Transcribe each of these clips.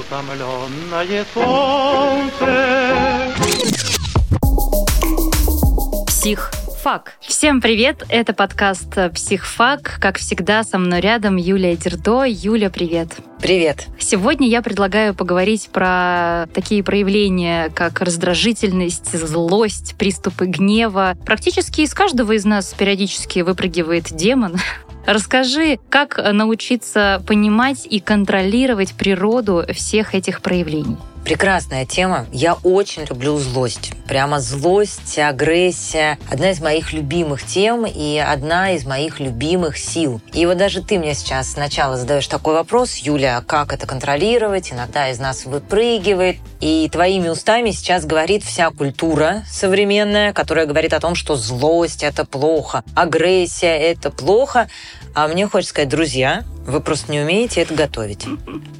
утомленное солнце. Псих Фак. Всем привет! Это подкаст Психфак. Как всегда, со мной рядом Юлия Дердо. Юля, привет! Привет! Сегодня я предлагаю поговорить про такие проявления, как раздражительность, злость, приступы гнева. Практически из каждого из нас периодически выпрыгивает демон. Расскажи, как научиться понимать и контролировать природу всех этих проявлений. Прекрасная тема. Я очень люблю злость. Прямо злость, агрессия. Одна из моих любимых тем и одна из моих любимых сил. И вот даже ты мне сейчас сначала задаешь такой вопрос, Юля, а как это контролировать? Иногда из нас выпрыгивает. И твоими устами сейчас говорит вся культура современная, которая говорит о том, что злость – это плохо, агрессия – это плохо. А мне хочется сказать, друзья, вы просто не умеете это готовить.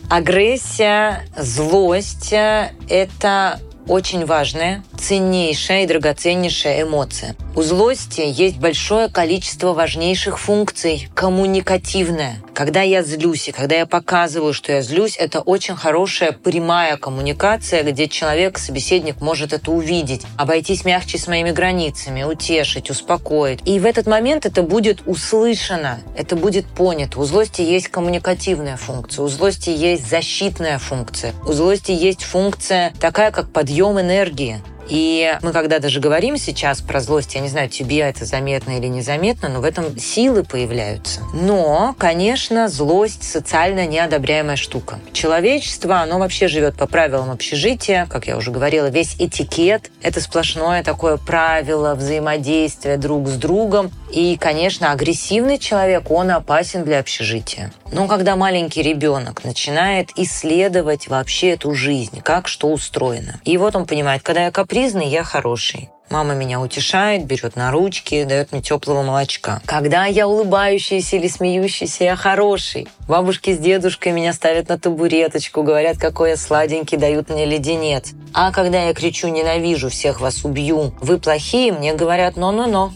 Агрессия, злость – это очень важная, ценнейшая и драгоценнейшая эмоция. У злости есть большое количество важнейших функций. Коммуникативная. Когда я злюсь и когда я показываю, что я злюсь, это очень хорошая прямая коммуникация, где человек, собеседник может это увидеть, обойтись мягче с моими границами, утешить, успокоить. И в этот момент это будет услышано, это будет понято. У злости есть коммуникативная функция, у злости есть защитная функция, у злости есть функция такая, как подъем энергии. И мы когда даже говорим сейчас про злость, я не знаю, тебе это заметно или незаметно, но в этом силы появляются. Но, конечно, злость социально неодобряемая штука. Человечество, оно вообще живет по правилам общежития, как я уже говорила, весь этикет — это сплошное такое правило взаимодействия друг с другом. И, конечно, агрессивный человек, он опасен для общежития. Но когда маленький ребенок начинает исследовать вообще эту жизнь, как что устроено, и вот он понимает, когда я капризный, я хороший. Мама меня утешает, берет на ручки, дает мне теплого молочка. Когда я улыбающийся или смеющийся, я хороший. Бабушки с дедушкой меня ставят на табуреточку, говорят, какой я сладенький, дают мне леденец. А когда я кричу «ненавижу, всех вас убью», «вы плохие», мне говорят «но-но-но».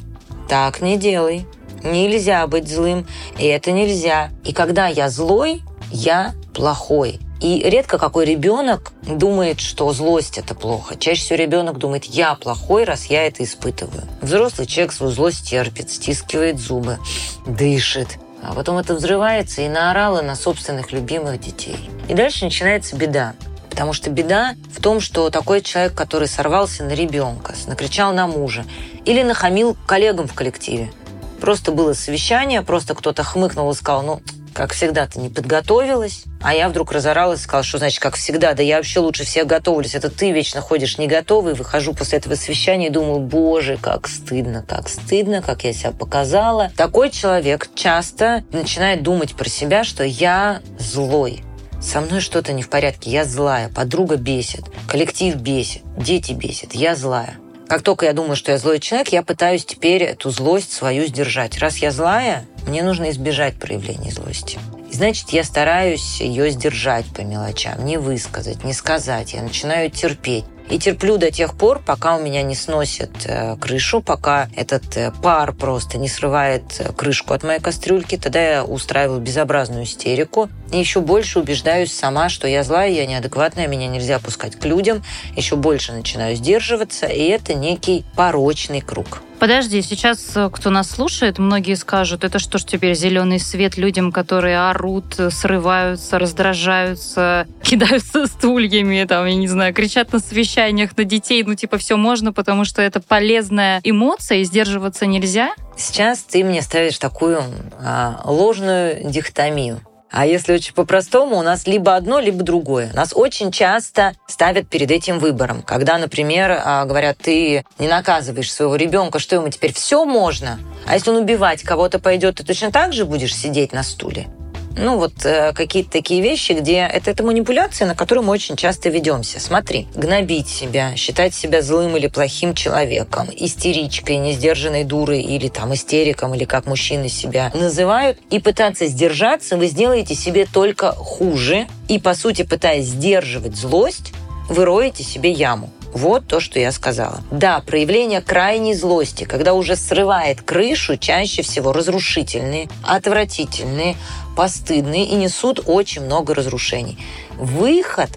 Так не делай. Нельзя быть злым, и это нельзя. И когда я злой, я плохой. И редко какой ребенок думает, что злость это плохо. Чаще всего ребенок думает, я плохой, раз я это испытываю. Взрослый человек свою злость терпит, стискивает зубы, дышит. А потом это взрывается и наорало на собственных любимых детей. И дальше начинается беда. Потому что беда в том, что такой человек, который сорвался на ребенка, накричал на мужа или нахамил коллегам в коллективе. Просто было совещание, просто кто-то хмыкнул и сказал, ну, как всегда, ты не подготовилась. А я вдруг разоралась и сказала, что значит, как всегда, да я вообще лучше всех готовлюсь. Это ты вечно ходишь не готовый. Выхожу после этого совещания и думаю, боже, как стыдно, как стыдно, как я себя показала. Такой человек часто начинает думать про себя, что я злой со мной что-то не в порядке, я злая, подруга бесит, коллектив бесит, дети бесит, я злая. Как только я думаю, что я злой человек, я пытаюсь теперь эту злость свою сдержать. Раз я злая, мне нужно избежать проявления злости. Значит, я стараюсь ее сдержать по мелочам, не высказать, не сказать. Я начинаю терпеть. И терплю до тех пор, пока у меня не сносит э, крышу, пока этот э, пар просто не срывает э, крышку от моей кастрюльки. Тогда я устраиваю безобразную истерику. И еще больше убеждаюсь сама, что я злая, я неадекватная, меня нельзя пускать к людям. Еще больше начинаю сдерживаться, и это некий порочный круг. Подожди, сейчас кто нас слушает, многие скажут, это что ж теперь зеленый свет людям, которые орут, срываются, раздражаются, кидаются стульями, там, я не знаю, кричат на совещаниях на детей, ну типа все можно, потому что это полезная эмоция, и сдерживаться нельзя? Сейчас ты мне ставишь такую а, ложную дихотомию. А если очень по-простому, у нас либо одно, либо другое. Нас очень часто ставят перед этим выбором. Когда, например, а, говорят, ты не наказываешь своего ребенка, что ему теперь все можно, а если он убивать кого-то пойдет, ты точно так же будешь сидеть на стуле? Ну, вот э, какие-то такие вещи, где это, это манипуляция, на которую мы очень часто ведемся. Смотри, гнобить себя, считать себя злым или плохим человеком, истеричкой, несдержанной дурой или там истериком, или как мужчины себя называют, и пытаться сдержаться, вы сделаете себе только хуже. И, по сути, пытаясь сдерживать злость, вы роете себе яму. Вот то, что я сказала. Да, проявление крайней злости, когда уже срывает крышу, чаще всего разрушительные, отвратительные, постыдные и несут очень много разрушений. Выход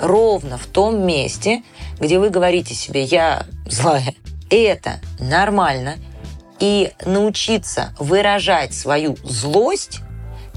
ровно в том месте, где вы говорите себе «я злая». Это нормально. И научиться выражать свою злость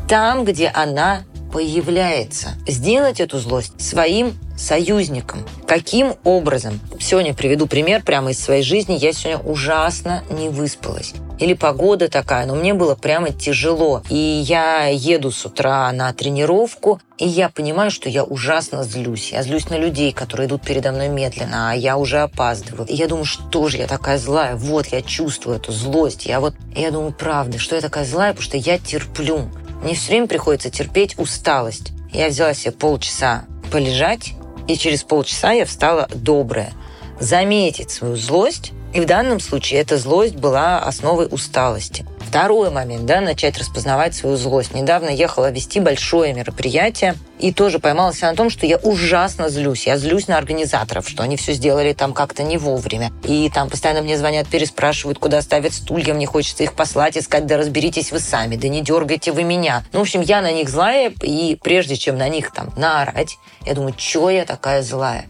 там, где она появляется. Сделать эту злость своим союзником. Каким образом? Сегодня приведу пример прямо из своей жизни. Я сегодня ужасно не выспалась. Или погода такая, но мне было прямо тяжело. И я еду с утра на тренировку, и я понимаю, что я ужасно злюсь. Я злюсь на людей, которые идут передо мной медленно, а я уже опаздываю. И я думаю, что же я такая злая? Вот, я чувствую эту злость. Я вот, я думаю, правда, что я такая злая, потому что я терплю. Мне все время приходится терпеть усталость. Я взяла себе полчаса полежать, и через полчаса я встала добрая. Заметить свою злость, и в данном случае эта злость была основой усталости. Второй момент, да, начать распознавать свою злость. Недавно ехала вести большое мероприятие и тоже поймалась на том, что я ужасно злюсь. Я злюсь на организаторов, что они все сделали там как-то не вовремя. И там постоянно мне звонят, переспрашивают, куда ставят стулья, мне хочется их послать и сказать, да разберитесь вы сами, да не дергайте вы меня. Ну, в общем, я на них злая, и прежде чем на них там наорать, я думаю, что я такая злая?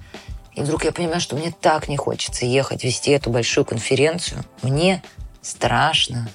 И вдруг я понимаю, что мне так не хочется ехать вести эту большую конференцию. Мне страшно.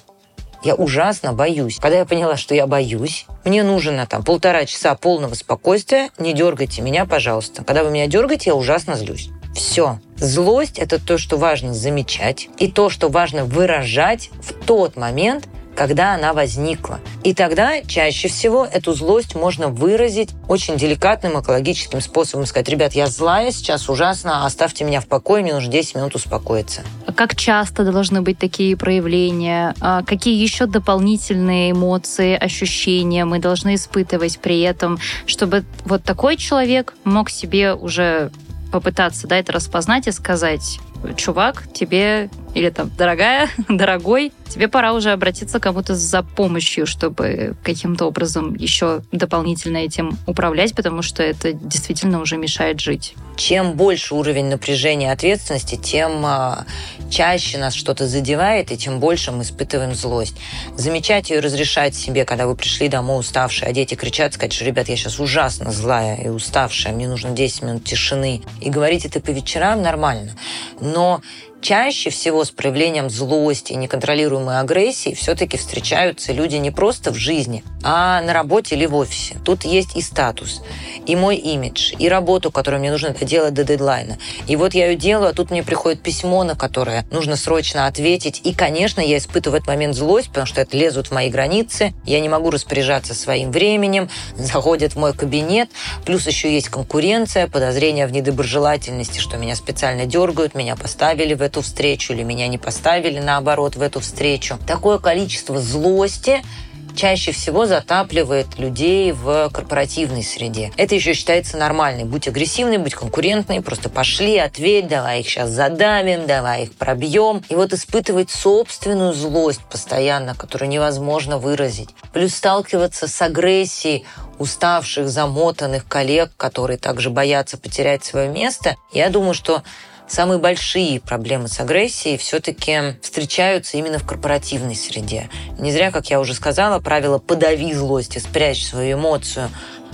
Я ужасно боюсь. Когда я поняла, что я боюсь, мне нужно там полтора часа полного спокойствия. Не дергайте меня, пожалуйста. Когда вы меня дергаете, я ужасно злюсь. Все. Злость – это то, что важно замечать, и то, что важно выражать в тот момент, когда она возникла. И тогда чаще всего эту злость можно выразить очень деликатным экологическим способом. Сказать, ребят, я злая сейчас ужасно, оставьте меня в покое, мне нужно 10 минут успокоиться. А как часто должны быть такие проявления? А какие еще дополнительные эмоции, ощущения мы должны испытывать при этом, чтобы вот такой человек мог себе уже попытаться да, это распознать и сказать, чувак, тебе, или там, дорогая, дорогой, тебе пора уже обратиться к кому-то за помощью, чтобы каким-то образом еще дополнительно этим управлять, потому что это действительно уже мешает жить. Чем больше уровень напряжения и ответственности, тем а, чаще нас что-то задевает, и тем больше мы испытываем злость. Замечать ее разрешать себе, когда вы пришли домой уставшие, а дети кричат, сказать, что, ребят, я сейчас ужасно злая и уставшая, мне нужно 10 минут тишины. И говорить это по вечерам нормально но чаще всего с проявлением злости и неконтролируемой агрессии все-таки встречаются люди не просто в жизни, а на работе или в офисе. Тут есть и статус, и мой имидж, и работу, которую мне нужно делать до дедлайна. И вот я ее делаю, а тут мне приходит письмо, на которое нужно срочно ответить. И, конечно, я испытываю в этот момент злость, потому что это лезут в мои границы, я не могу распоряжаться своим временем, заходят в мой кабинет, плюс еще есть конкуренция, подозрение в недоброжелательности, что меня специально дергают, меня поставили в эту эту встречу или меня не поставили, наоборот, в эту встречу. Такое количество злости чаще всего затапливает людей в корпоративной среде. Это еще считается нормальной. Будь агрессивный, будь конкурентный, просто пошли, ответь, давай их сейчас задавим, давай их пробьем. И вот испытывать собственную злость постоянно, которую невозможно выразить. Плюс сталкиваться с агрессией уставших, замотанных коллег, которые также боятся потерять свое место. Я думаю, что самые большие проблемы с агрессией все-таки встречаются именно в корпоративной среде. Не зря, как я уже сказала, правило «подави злость и спрячь свою эмоцию»,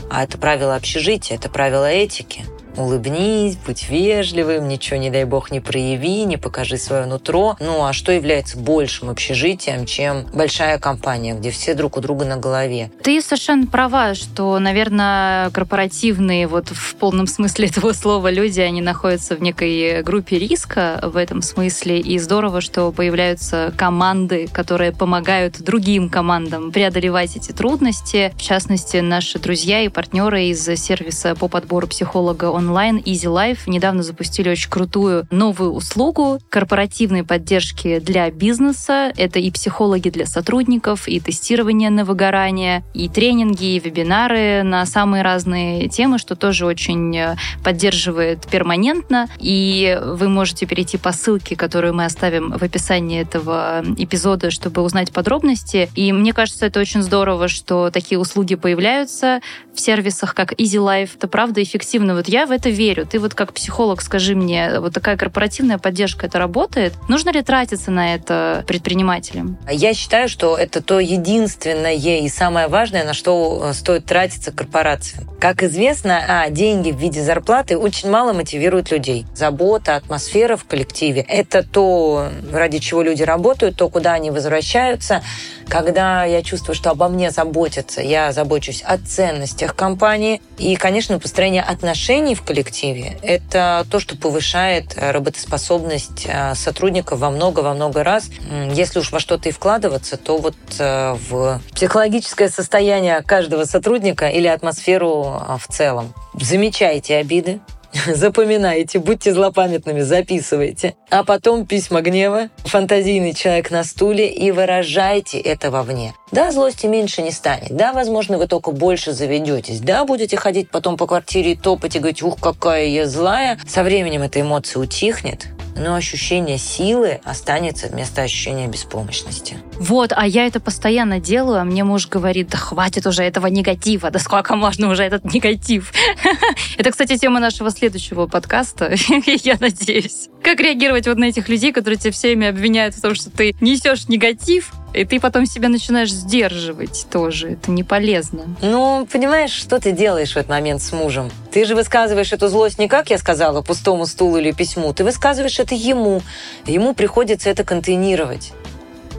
а это правило общежития, это правило этики – Улыбнись, будь вежливым, ничего, не дай бог, не прояви, не покажи свое нутро. Ну а что является большим общежитием, чем большая компания, где все друг у друга на голове? Ты совершенно права, что, наверное, корпоративные, вот в полном смысле этого слова, люди, они находятся в некой группе риска в этом смысле. И здорово, что появляются команды, которые помогают другим командам преодолевать эти трудности. В частности, наши друзья и партнеры из сервиса по подбору психолога онлайн Easy Life недавно запустили очень крутую новую услугу корпоративной поддержки для бизнеса. Это и психологи для сотрудников, и тестирование на выгорание, и тренинги, и вебинары на самые разные темы, что тоже очень э, поддерживает перманентно. И вы можете перейти по ссылке, которую мы оставим в описании этого эпизода, чтобы узнать подробности. И мне кажется, это очень здорово, что такие услуги появляются в сервисах, как Easy Life. Это правда эффективно. Вот я в это верю. Ты вот как психолог скажи мне, вот такая корпоративная поддержка, это работает? Нужно ли тратиться на это предпринимателям? Я считаю, что это то единственное и самое важное, на что э, стоит тратиться корпорациям. Как известно, а, деньги в виде зарплаты очень мало мотивируют людей. Забота, атмосфера в коллективе – это то, ради чего люди работают, то, куда они возвращаются. Когда я чувствую, что обо мне заботятся, я забочусь о ценностях компании. И, конечно, построение отношений в коллективе – это то, что повышает работоспособность э, сотрудников во много-во много раз. Если уж во что-то и вкладываться, то вот э, в психологическое состояние каждого сотрудника или атмосферу в целом. Замечайте обиды, запоминайте, будьте злопамятными, записывайте. А потом письма гнева, фантазийный человек на стуле и выражайте это вовне. Да, злости меньше не станет. Да, возможно, вы только больше заведетесь. Да, будете ходить потом по квартире и топать и говорить, ух, какая я злая. Со временем эта эмоция утихнет, но ощущение силы останется вместо ощущения беспомощности. Вот, а я это постоянно делаю, а мне муж говорит, да хватит уже этого негатива, да сколько можно уже этот негатив. Это, кстати, тема нашего следующего подкаста, я надеюсь. Как реагировать вот на этих людей, которые тебя все время обвиняют в том, что ты несешь негатив, и ты потом себя начинаешь сдерживать тоже. Это не полезно. Ну, понимаешь, что ты делаешь в этот момент с мужем? Ты же высказываешь эту злость не как я сказала, пустому стулу или письму. Ты высказываешь это ему. Ему приходится это контейнировать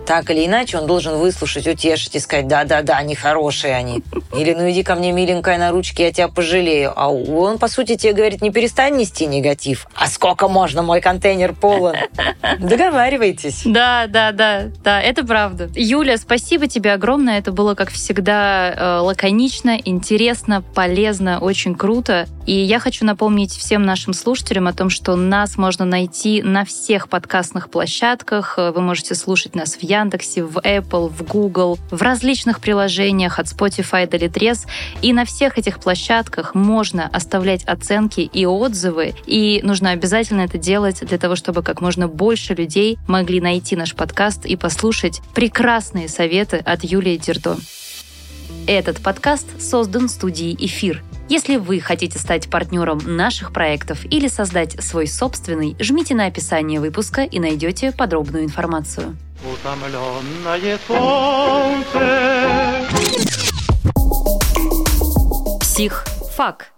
так или иначе он должен выслушать, утешить и сказать, да-да-да, они хорошие они. Или ну иди ко мне, миленькая, на ручки, я тебя пожалею. А он, по сути, тебе говорит, не перестань нести негатив. А сколько можно, мой контейнер полон? Договаривайтесь. Да, да, да, да, это правда. Юля, спасибо тебе огромное. Это было, как всегда, э, лаконично, интересно, полезно, очень круто. И я хочу напомнить всем нашим слушателям о том, что нас можно найти на всех подкастных площадках. Вы можете слушать нас в Яндексе, в Apple, в Google, в различных приложениях от Spotify до Litres. И на всех этих площадках можно оставлять оценки и отзывы. И нужно обязательно это делать для того, чтобы как можно больше людей могли найти наш подкаст и послушать прекрасные советы от Юлии Дердо. Этот подкаст создан студией «Эфир». Если вы хотите стать партнером наших проектов или создать свой собственный, жмите на описание выпуска и найдете подробную информацию. Утомленное солнце. Психфак.